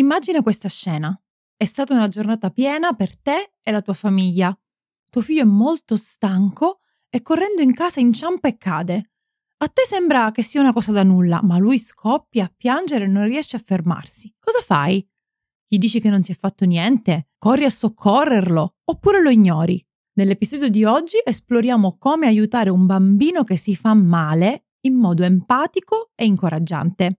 Immagina questa scena. È stata una giornata piena per te e la tua famiglia. Tuo figlio è molto stanco e correndo in casa inciampa e cade. A te sembra che sia una cosa da nulla, ma lui scoppia a piangere e non riesce a fermarsi. Cosa fai? Gli dici che non si è fatto niente? Corri a soccorrerlo? Oppure lo ignori? Nell'episodio di oggi esploriamo come aiutare un bambino che si fa male in modo empatico e incoraggiante.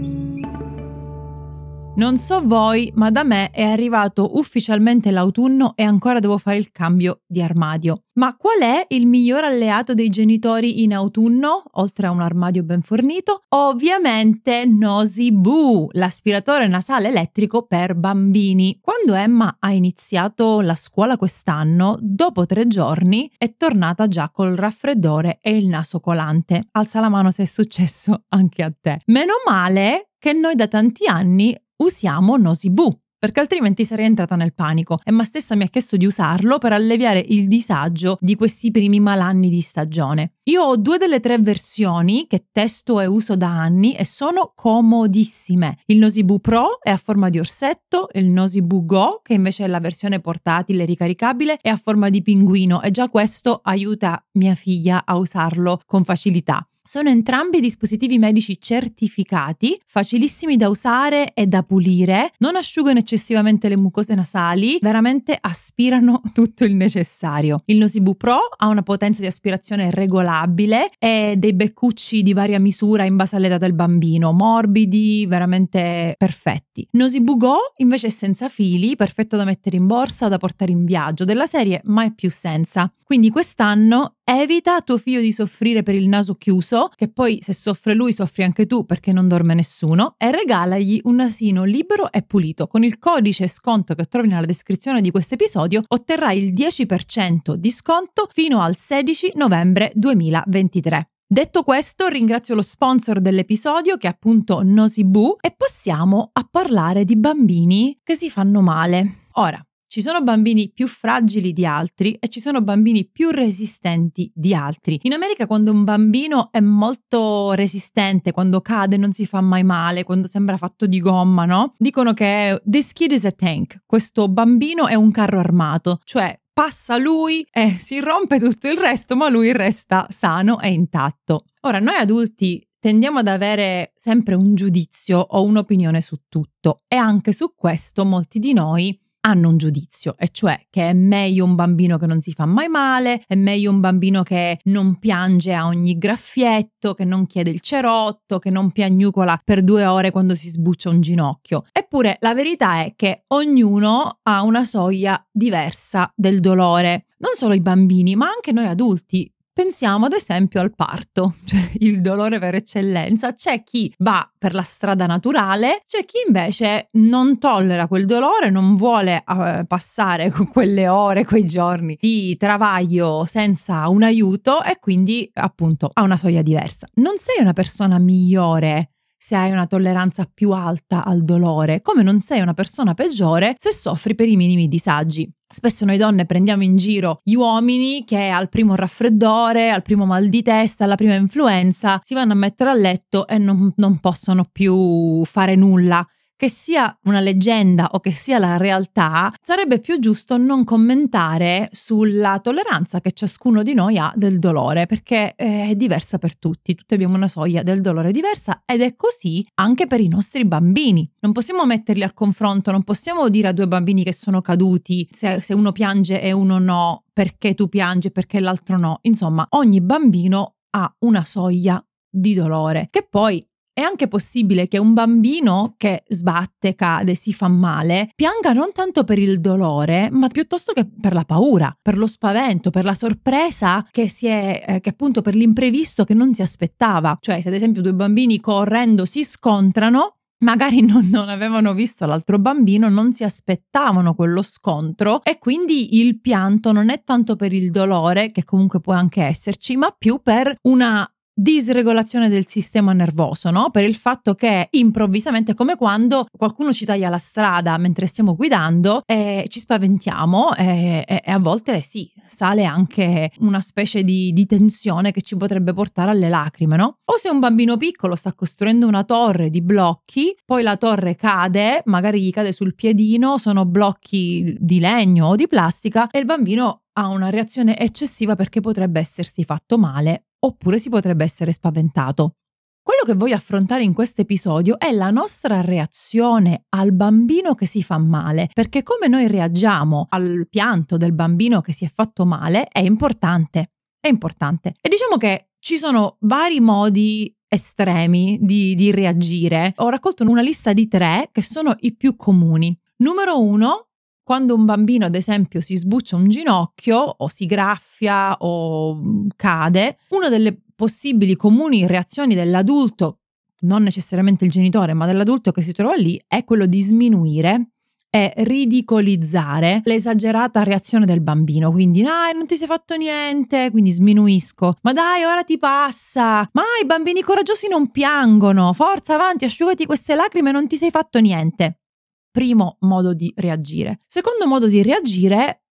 Non so voi, ma da me è arrivato ufficialmente l'autunno e ancora devo fare il cambio di armadio. Ma qual è il miglior alleato dei genitori in autunno, oltre a un armadio ben fornito? Ovviamente Nosy Boo, l'aspiratore nasale elettrico per bambini. Quando Emma ha iniziato la scuola quest'anno, dopo tre giorni è tornata già col raffreddore e il naso colante. Alza la mano se è successo anche a te. Meno male che noi da tanti anni usiamo Nosibu perché altrimenti sarei entrata nel panico. Emma stessa mi ha chiesto di usarlo per alleviare il disagio di questi primi malanni di stagione. Io ho due delle tre versioni che testo e uso da anni e sono comodissime. Il Nosibu Pro è a forma di orsetto, il Nosibu Go, che invece è la versione portatile ricaricabile, è a forma di pinguino e già questo aiuta mia figlia a usarlo con facilità. Sono entrambi dispositivi medici certificati, facilissimi da usare e da pulire, non asciugano eccessivamente le mucose nasali, veramente aspirano tutto il necessario. Il Nosibu Pro ha una potenza di aspirazione regolabile e dei beccucci di varia misura in base all'età del bambino, morbidi, veramente perfetti. Nosibu Go invece è senza fili, perfetto da mettere in borsa o da portare in viaggio, della serie mai più senza. Quindi quest'anno evita a tuo figlio di soffrire per il naso chiuso, che poi se soffre lui soffri anche tu perché non dorme nessuno, e regalagli un nasino libero e pulito. Con il codice sconto che trovi nella descrizione di questo episodio otterrai il 10% di sconto fino al 16 novembre 2023. Detto questo, ringrazio lo sponsor dell'episodio che è appunto Nosibu e passiamo a parlare di bambini che si fanno male. Ora, ci sono bambini più fragili di altri e ci sono bambini più resistenti di altri. In America quando un bambino è molto resistente, quando cade non si fa mai male, quando sembra fatto di gomma, no? Dicono che this kid is a tank, questo bambino è un carro armato, cioè passa lui e si rompe tutto il resto, ma lui resta sano e intatto. Ora, noi adulti tendiamo ad avere sempre un giudizio o un'opinione su tutto e anche su questo molti di noi hanno un giudizio, e cioè che è meglio un bambino che non si fa mai male, è meglio un bambino che non piange a ogni graffietto, che non chiede il cerotto, che non piagnucola per due ore quando si sbuccia un ginocchio. Eppure la verità è che ognuno ha una soglia diversa del dolore. Non solo i bambini, ma anche noi adulti. Pensiamo ad esempio al parto, cioè il dolore per eccellenza. C'è chi va per la strada naturale, c'è chi invece non tollera quel dolore, non vuole uh, passare quelle ore, quei giorni di travaglio senza un aiuto e quindi appunto ha una soglia diversa. Non sei una persona migliore se hai una tolleranza più alta al dolore, come non sei una persona peggiore se soffri per i minimi disagi. Spesso noi donne prendiamo in giro gli uomini che al primo raffreddore, al primo mal di testa, alla prima influenza si vanno a mettere a letto e non, non possono più fare nulla che sia una leggenda o che sia la realtà, sarebbe più giusto non commentare sulla tolleranza che ciascuno di noi ha del dolore, perché eh, è diversa per tutti, tutti abbiamo una soglia del dolore diversa ed è così anche per i nostri bambini. Non possiamo metterli al confronto, non possiamo dire a due bambini che sono caduti se, se uno piange e uno no, perché tu piangi e perché l'altro no. Insomma, ogni bambino ha una soglia di dolore, che poi è anche possibile che un bambino che sbatte, cade, si fa male, pianga non tanto per il dolore, ma piuttosto che per la paura, per lo spavento, per la sorpresa che si è, eh, che appunto per l'imprevisto che non si aspettava. Cioè, se ad esempio due bambini correndo si scontrano, magari non, non, avevano visto l'altro bambino, non si aspettavano quello scontro e quindi il pianto non è tanto per il dolore, che comunque può anche esserci, ma più per una disregolazione del sistema nervoso, no? Per il fatto che improvvisamente, come quando qualcuno ci taglia la strada mentre stiamo guidando e ci spaventiamo e, e, e a volte sì, sale anche una specie di, di, tensione che ci potrebbe portare alle lacrime, no? O se un bambino piccolo sta costruendo una torre di blocchi, poi la torre cade, magari gli cade sul piedino, sono blocchi di legno o di plastica e il bambino ha una reazione eccessiva perché potrebbe essersi fatto male oppure si potrebbe essere spaventato. Quello che voglio affrontare in questo episodio è la nostra reazione al bambino che si fa male, perché come noi reagiamo al pianto del bambino che si è fatto male è importante. È importante. E diciamo che ci sono vari modi estremi di, di reagire. Ho raccolto una lista di tre che sono i più comuni. Numero uno, quando un bambino, ad esempio, si sbuccia un ginocchio o si graffia o mm, cade, una delle possibili comuni reazioni dell'adulto, non necessariamente il genitore, ma dell'adulto che si trova lì, è quello di sminuire e ridicolizzare l'esagerata reazione del bambino. Quindi, dai, non ti sei fatto niente, quindi sminuisco. Ma dai, ora ti passa. Ma i bambini coraggiosi non piangono. Forza, avanti, asciugati queste lacrime, non ti sei fatto niente. Primo modo di reagire. Secondo modo di reagire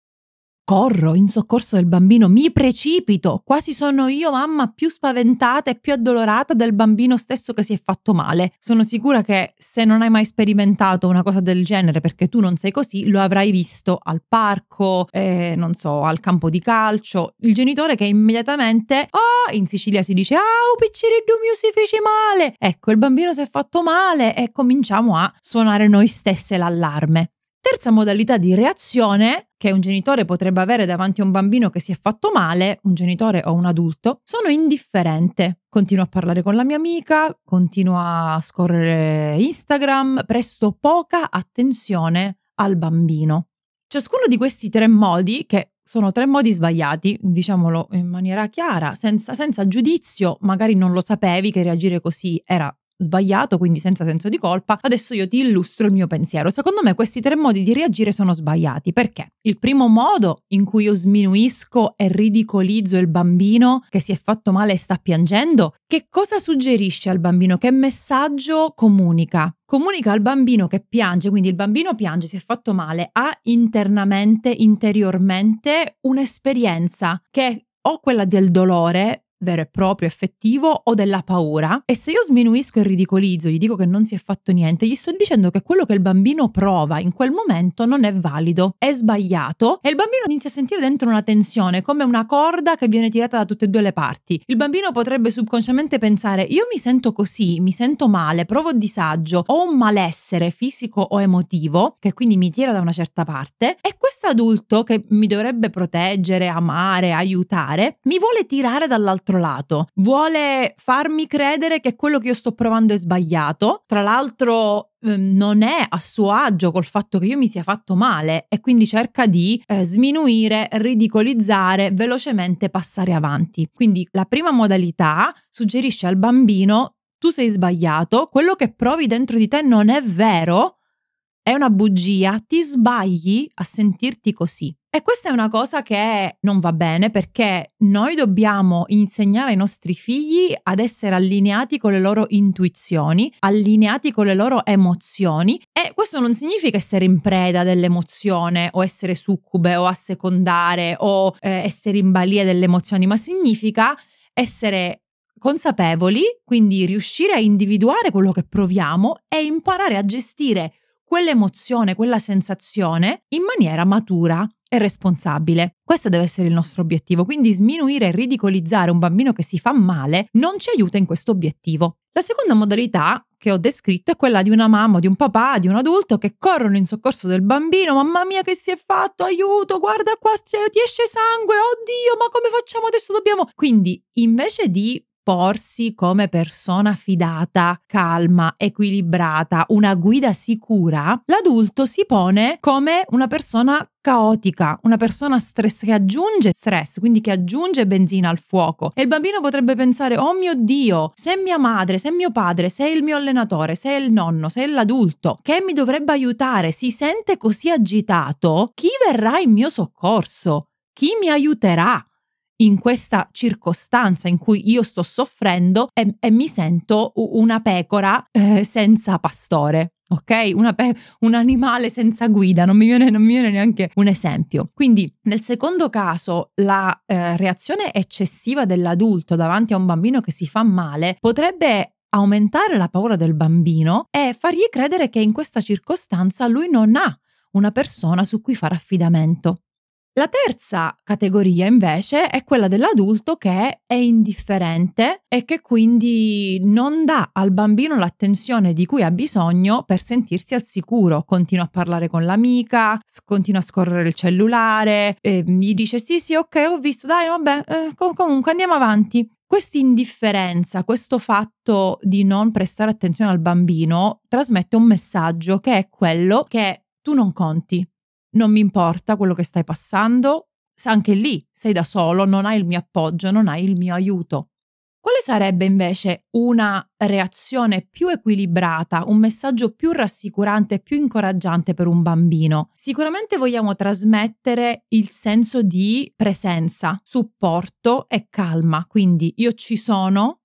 Corro in soccorso del bambino, mi precipito, quasi sono io mamma più spaventata e più addolorata del bambino stesso che si è fatto male. Sono sicura che se non hai mai sperimentato una cosa del genere perché tu non sei così, lo avrai visto al parco, eh, non so, al campo di calcio. Il genitore che immediatamente, oh, in Sicilia si dice, ah, oh, picciriddu mio si fece male. Ecco, il bambino si è fatto male e cominciamo a suonare noi stesse l'allarme. Terza modalità di reazione che un genitore potrebbe avere davanti a un bambino che si è fatto male, un genitore o un adulto, sono indifferente. Continuo a parlare con la mia amica, continuo a scorrere Instagram, presto poca attenzione al bambino. Ciascuno di questi tre modi, che sono tre modi sbagliati, diciamolo in maniera chiara, senza, senza giudizio, magari non lo sapevi che reagire così era sbagliato, quindi senza senso di colpa, adesso io ti illustro il mio pensiero. Secondo me questi tre modi di reagire sono sbagliati. Perché? Il primo modo in cui io sminuisco e ridicolizzo il bambino che si è fatto male e sta piangendo, che cosa suggerisce al bambino? Che messaggio comunica? Comunica al bambino che piange, quindi il bambino piange, si è fatto male, ha internamente, interiormente un'esperienza che è o quella del dolore vero e proprio, effettivo o della paura. E se io sminuisco e ridicolizzo, gli dico che non si è fatto niente, gli sto dicendo che quello che il bambino prova in quel momento non è valido, è sbagliato e il bambino inizia a sentire dentro una tensione, come una corda che viene tirata da tutte e due le parti. Il bambino potrebbe subconsciamente pensare io mi sento così, mi sento male, provo disagio, ho un malessere fisico o emotivo che quindi mi tira da una certa parte e questo adulto che mi dovrebbe proteggere, amare, aiutare, mi vuole tirare dall'altro dall'altro lato, vuole farmi credere che quello che io sto provando è sbagliato, tra l'altro ehm, non è a suo agio col fatto che io mi sia fatto male e quindi cerca di eh, sminuire, ridicolizzare, velocemente passare avanti. Quindi la prima modalità suggerisce al bambino tu sei sbagliato, quello che provi dentro di te non è vero, è una bugia, ti sbagli a sentirti così. E questa è una cosa che non va bene perché noi dobbiamo insegnare ai nostri figli ad essere allineati con le loro intuizioni, allineati con le loro emozioni e questo non significa essere in preda dell'emozione o essere succube o assecondare o eh, essere in balia delle emozioni, ma significa essere consapevoli, quindi riuscire a individuare quello che proviamo e imparare a gestire quell'emozione, quella sensazione in maniera matura e responsabile. Questo deve essere il nostro obiettivo, quindi sminuire e ridicolizzare un bambino che si fa male non ci aiuta in questo obiettivo. La seconda modalità che ho descritto è quella di una mamma, di un papà, di un adulto che corrono in soccorso del bambino, mamma mia che si è fatto, aiuto, guarda qua ti esce sangue, oddio, ma come facciamo adesso dobbiamo... Quindi invece di porsi come persona fidata, calma, equilibrata, una guida sicura, l'adulto si pone come una persona caotica, una persona stress che aggiunge stress, quindi che aggiunge benzina al fuoco. E il bambino potrebbe pensare: "Oh mio Dio, se mia madre, se mio padre, se il mio allenatore, se il nonno, se l'adulto che mi dovrebbe aiutare si sente così agitato, chi verrà in mio soccorso? Chi mi aiuterà?" In questa circostanza in cui io sto soffrendo e, e mi sento una pecora eh, senza pastore. Ok? Pe- un animale senza guida, non mi, viene, non mi, viene, neanche un esempio. Quindi, nel secondo caso, la eh, reazione eccessiva dell'adulto davanti a un bambino che si fa male potrebbe aumentare la paura del bambino e fargli credere che in questa circostanza lui non ha una persona su cui fare affidamento. La terza categoria invece è quella dell'adulto che è indifferente e che quindi non dà al bambino l'attenzione di cui ha bisogno per sentirsi al sicuro. Continua a parlare con l'amica, continua a scorrere il cellulare, gli dice sì sì ok ho visto, dai vabbè eh, comunque andiamo avanti. Questa indifferenza, questo fatto di non prestare attenzione al bambino trasmette un messaggio che è quello che tu non conti, non mi importa quello che stai passando, anche lì sei da solo, non hai il mio appoggio, non hai il mio aiuto. Quale sarebbe invece una reazione più equilibrata, un messaggio più rassicurante, più incoraggiante per un bambino? Sicuramente vogliamo trasmettere il senso di presenza, supporto e calma, quindi io ci sono,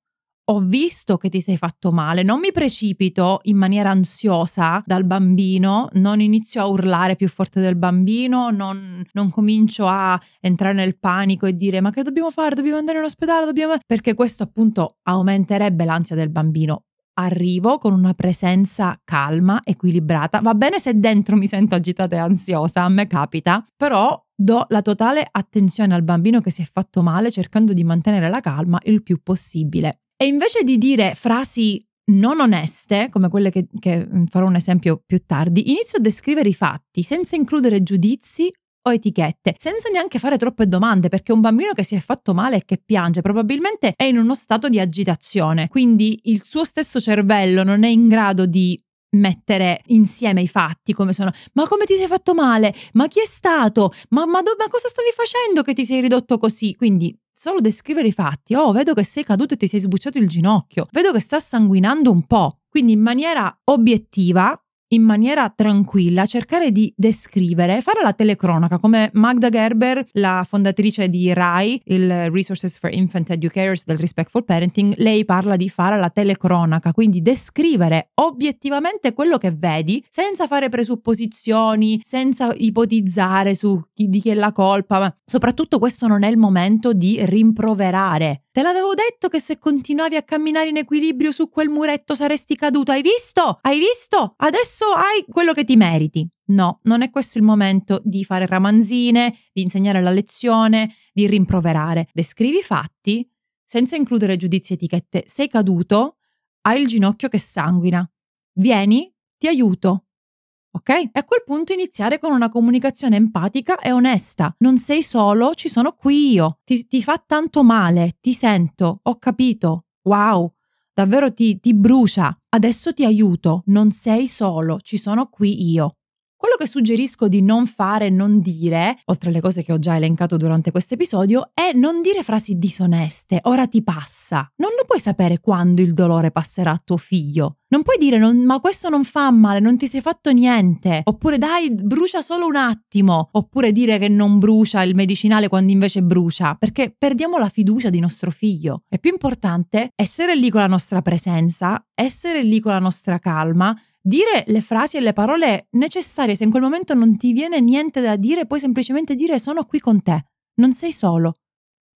ho visto che ti sei fatto male, non mi precipito in maniera ansiosa dal bambino, non inizio a urlare più forte del bambino, non, non comincio a entrare nel panico e dire ma che dobbiamo fare, dobbiamo andare in ospedale, dobbiamo... perché questo appunto aumenterebbe l'ansia del bambino. Arrivo con una presenza calma, equilibrata. Va bene se dentro mi sento agitata e ansiosa, a me capita, però do la totale attenzione al bambino che si è fatto male cercando di mantenere la calma il più possibile. E invece di dire frasi non oneste, come quelle che, che mm, farò un esempio più tardi, inizio a descrivere i fatti senza includere giudizi o etichette, senza neanche fare troppe domande, perché un bambino che si è fatto male e che piange probabilmente è in uno stato di agitazione, quindi il suo stesso cervello non è in grado di mettere insieme i fatti come sono ma come ti sei fatto male? Ma chi è stato? Ma, ma, do, ma cosa stavi facendo che ti sei ridotto così? Quindi solo descrivere i fatti. Oh, vedo che sei caduto e ti sei sbucciato il ginocchio. Vedo che sta sanguinando un po'. Quindi in maniera obiettiva in maniera tranquilla, cercare di descrivere, fare la telecronaca, come Magda Gerber, la fondatrice di RAI, il Resources for Infant Educators del Respectful Parenting, lei parla di fare la telecronaca, quindi descrivere obiettivamente quello che vedi, senza fare presupposizioni, senza ipotizzare su chi, di chi è la colpa, ma soprattutto questo non è il momento di rimproverare Te l'avevo detto che se continuavi a camminare in equilibrio su quel muretto saresti caduto. Hai visto? Hai visto? Adesso hai quello che ti meriti. No, non è questo il momento di fare ramanzine, di insegnare la lezione, di rimproverare. Descrivi i fatti senza includere giudizi e etichette. Sei caduto, hai il ginocchio che sanguina. Vieni, ti aiuto ok? E a quel punto iniziare con una comunicazione empatica e onesta. Non sei solo, ci sono qui io. Ti, ti fa tanto male, ti sento, ho capito. Wow, davvero ti, ti brucia. Adesso ti aiuto, non sei solo, ci sono qui io. Quello che suggerisco di non fare e non dire, oltre alle cose che ho già elencato durante questo episodio, è non dire frasi disoneste, ora ti passa. Non lo puoi sapere quando il dolore passerà a tuo figlio. Non puoi dire non, ma questo non fa male, non ti sei fatto niente, oppure dai, brucia solo un attimo, oppure dire che non brucia il medicinale quando invece brucia, perché perdiamo la fiducia di nostro figlio. È più importante essere lì con la nostra presenza, essere lì con la nostra calma, dire le frasi e le parole necessarie se in quel momento non ti viene niente da dire, puoi semplicemente dire sono qui con te, non sei solo,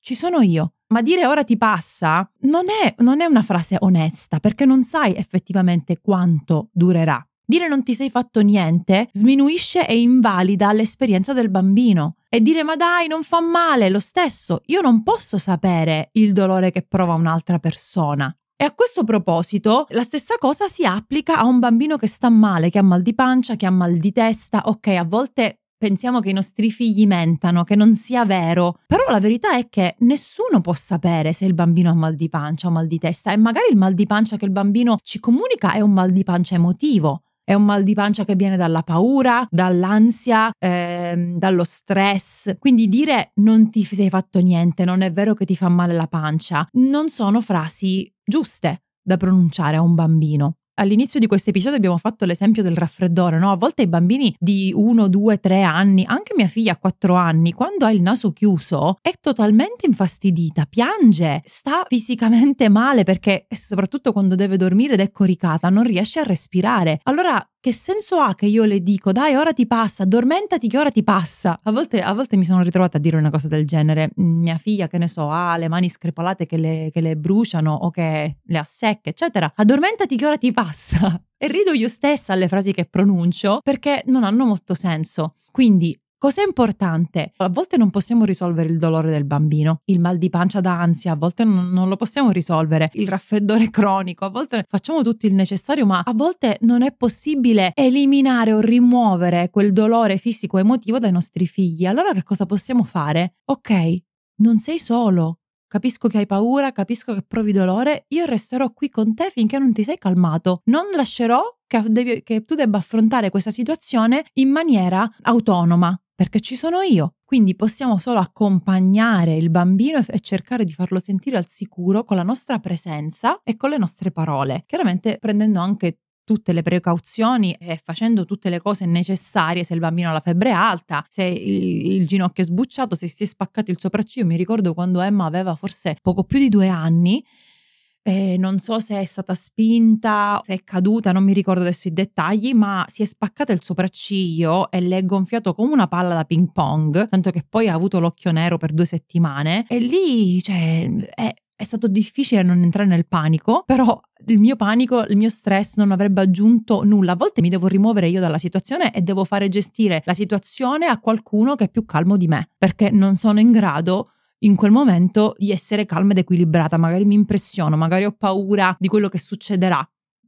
ci sono io. Ma dire ora ti passa non è, non è una frase onesta perché non sai effettivamente quanto durerà. Dire non ti sei fatto niente sminuisce e invalida l'esperienza del bambino. E dire ma dai, non fa male, lo stesso. Io non posso sapere il dolore che prova un'altra persona. E a questo proposito, la stessa cosa si applica a un bambino che sta male, che ha mal di pancia, che ha mal di testa. Ok, a volte pensiamo che i nostri figli mentano, che non sia vero. Però la verità è che nessuno può sapere se il bambino ha mal di pancia o mal di testa e magari il mal di pancia che il bambino ci comunica è un mal di pancia emotivo. È un mal di pancia che viene dalla paura, dall'ansia, ehm, dallo stress. Quindi dire non ti sei fatto niente, non è vero che ti fa male la pancia, non sono frasi giuste da pronunciare a un bambino all'inizio di questo episodio abbiamo fatto l'esempio del raffreddore, no? A volte i bambini di 1, 2, 3 anni, anche mia figlia a 4 anni, quando ha il naso chiuso è totalmente infastidita, piange, sta fisicamente male perché soprattutto quando deve dormire ed è coricata non riesce a respirare. Allora che senso ha che io le dico dai ora ti passa, addormentati che ora ti passa? A volte, a volte mi sono ritrovata a dire una cosa del genere, mm, mia figlia che ne so ha le mani screpolate che le, che le bruciano o che le ha secche eccetera, addormentati che ora ti passa. E rido io stessa alle frasi che pronuncio perché non hanno molto senso. Quindi Cos'è importante? A volte non possiamo risolvere il dolore del bambino, il mal di pancia da ansia, a volte non, non, lo possiamo risolvere, il raffreddore cronico, a volte facciamo tutto il necessario, ma a volte non è possibile eliminare o rimuovere quel dolore fisico emotivo dai nostri figli. Allora che cosa possiamo fare? Ok, non sei solo. Capisco che hai paura, capisco che provi dolore, io resterò qui con te finché non ti sei calmato. Non lascerò che, devi, che tu debba affrontare questa situazione in maniera autonoma perché ci sono io. Quindi possiamo solo accompagnare il bambino e cercare di farlo sentire al sicuro con la nostra presenza e con le nostre parole, chiaramente prendendo anche tutte le precauzioni e facendo tutte le cose necessarie se il bambino ha la febbre alta, se il, il, ginocchio è sbucciato, se si è spaccato il sopracciglio. Mi ricordo quando Emma aveva forse poco più di due anni eh, non so se è stata spinta, se è caduta, non mi ricordo adesso i dettagli, ma si è spaccata il sopracciglio e le è gonfiato come una palla da ping pong, tanto che poi ha avuto l'occhio nero per due settimane. E lì, cioè, è, è stato difficile non entrare nel panico, però il mio panico, il mio stress non avrebbe aggiunto nulla. A volte mi devo rimuovere io dalla situazione e devo fare gestire la situazione a qualcuno che è più calmo di me, perché non sono in grado in quel momento di essere calma ed equilibrata, magari mi impressiono, magari ho paura di quello che succederà.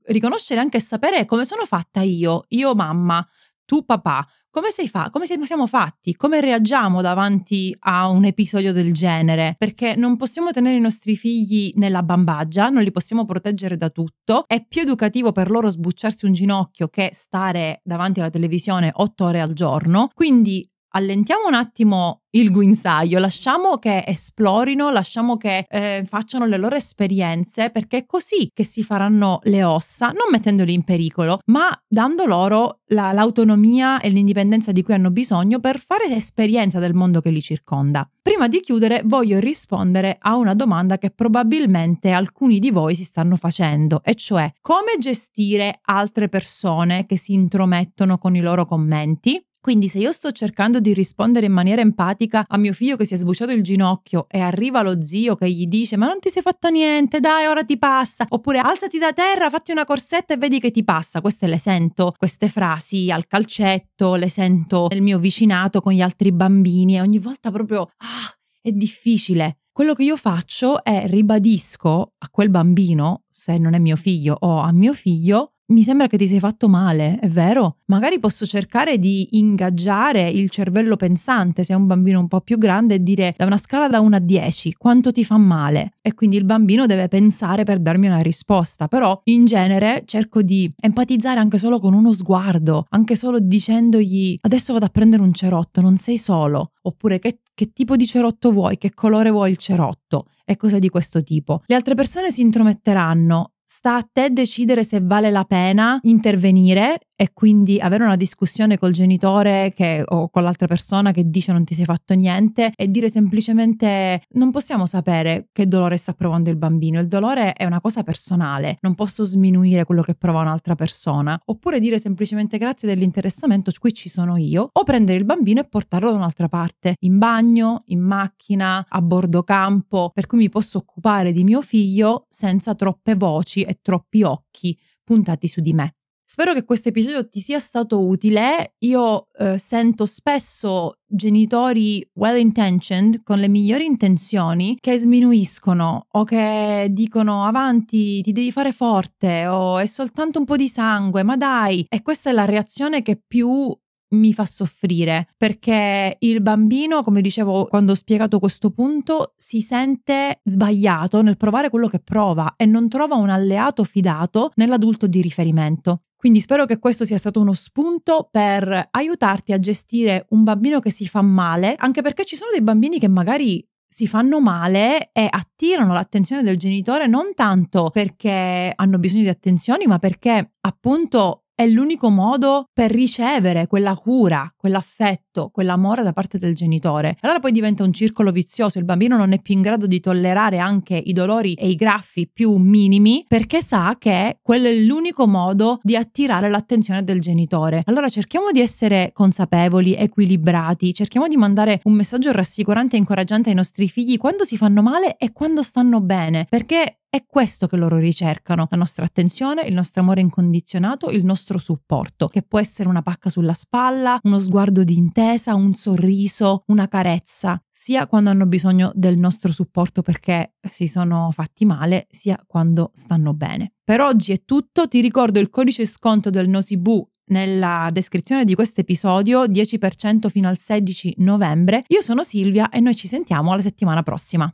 Riconoscere anche e sapere come sono fatta io, io mamma, tu papà, come, sei fa- come siamo fatti? Come reagiamo davanti a un episodio del genere? Perché non possiamo tenere i nostri figli nella bambaggia, non li possiamo proteggere da tutto. È più educativo per loro sbucciarsi un ginocchio che stare davanti alla televisione otto ore al giorno. Quindi allentiamo un attimo il guinzaglio, lasciamo che esplorino, lasciamo che eh, facciano le loro esperienze, perché è così che si faranno le ossa, non mettendoli in pericolo, ma dando loro la, l'autonomia e l'indipendenza di cui hanno bisogno per fare esperienza del mondo che li circonda. Prima di chiudere voglio rispondere a una domanda che probabilmente alcuni di voi si stanno facendo, e cioè come gestire altre persone che si intromettono con i loro commenti quindi se io sto cercando di rispondere in maniera empatica a mio figlio che si è sbucciato il ginocchio e arriva lo zio che gli dice ma non ti sei fatto niente, dai ora ti passa, oppure alzati da terra, fatti una corsetta e vedi che ti passa, queste le sento, queste frasi al calcetto, le sento nel mio vicinato con gli altri bambini e ogni volta proprio ah, è difficile. Quello che io faccio è ribadisco a quel bambino, se non è mio figlio o a mio figlio, mi sembra che ti sei fatto male, è vero? Magari posso cercare di ingaggiare il cervello pensante se è un bambino un po' più grande e dire da una scala da 1 a 10 quanto ti fa male? E quindi il bambino deve pensare per darmi una risposta, però in genere cerco di empatizzare anche solo con uno sguardo, anche solo dicendogli adesso vado a prendere un cerotto, non sei solo, oppure che, che tipo di cerotto vuoi, che colore vuoi il cerotto? E cose di questo tipo. Le altre persone si intrometteranno sta a te decidere se vale la pena intervenire e quindi avere una discussione col genitore che, o con l'altra persona che dice non ti sei fatto niente e dire semplicemente non possiamo sapere che dolore sta provando il bambino, il dolore è una cosa personale, non posso sminuire quello che prova un'altra persona, oppure dire semplicemente grazie dell'interessamento, qui ci sono io, o prendere il bambino e portarlo da un'altra parte, in bagno, in macchina, a bordo campo, per cui mi posso occupare di mio figlio senza troppe voci e troppi occhi puntati su di me. Spero che questo episodio ti sia stato utile. Io eh, sento spesso genitori well intentioned, con le migliori intenzioni, che sminuiscono o che dicono avanti, ti devi fare forte o è soltanto un po' di sangue, ma dai. E questa è la reazione che più mi fa soffrire perché il bambino, come dicevo quando ho spiegato questo punto, si sente sbagliato nel provare quello che prova e non trova un alleato fidato nell'adulto di riferimento. Quindi spero che questo sia stato uno spunto per aiutarti a gestire un bambino che si fa male, anche perché ci sono dei bambini che magari si fanno male e attirano l'attenzione del genitore non tanto perché hanno bisogno di attenzioni, ma perché appunto è l'unico modo per ricevere quella cura, quell'affetto, quell'amore da parte del genitore. Allora poi diventa un circolo vizioso, il bambino non è più in grado di tollerare anche i dolori e i graffi più minimi perché sa che quello è l'unico modo di attirare l'attenzione del genitore. Allora cerchiamo di essere consapevoli, equilibrati, cerchiamo di mandare un messaggio rassicurante e incoraggiante ai nostri figli quando si fanno male e quando stanno bene, perché è questo che loro ricercano, la nostra attenzione, il nostro amore incondizionato, il nostro supporto, che può essere una pacca sulla spalla, uno sguardo di intesa, un sorriso, una carezza, sia quando hanno bisogno del nostro supporto perché si sono fatti male, sia quando stanno bene. Per oggi è tutto, ti ricordo il codice sconto del Nosibu nella descrizione di questo episodio, 10% fino al 16 novembre. Io sono Silvia e noi ci sentiamo la settimana prossima.